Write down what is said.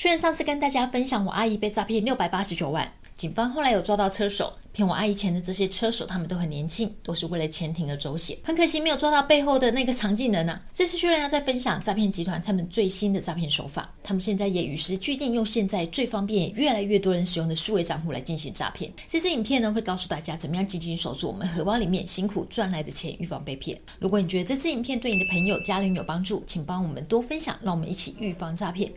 虽然上次跟大家分享我阿姨被诈骗六百八十九万，警方后来有抓到车手，骗我阿姨钱的这些车手，他们都很年轻，都是为了钱铤而走险。很可惜没有抓到背后的那个藏镜人啊！这次虽然要再分享诈骗集团他们最新的诈骗手法，他们现在也与时俱进，用现在最方便、越来越多人使用的数位账户来进行诈骗。这支影片呢，会告诉大家怎么样紧紧守住我们荷包里面辛苦赚来的钱，预防被骗。如果你觉得这支影片对你的朋友、家人有帮助，请帮我们多分享，让我们一起预防诈骗。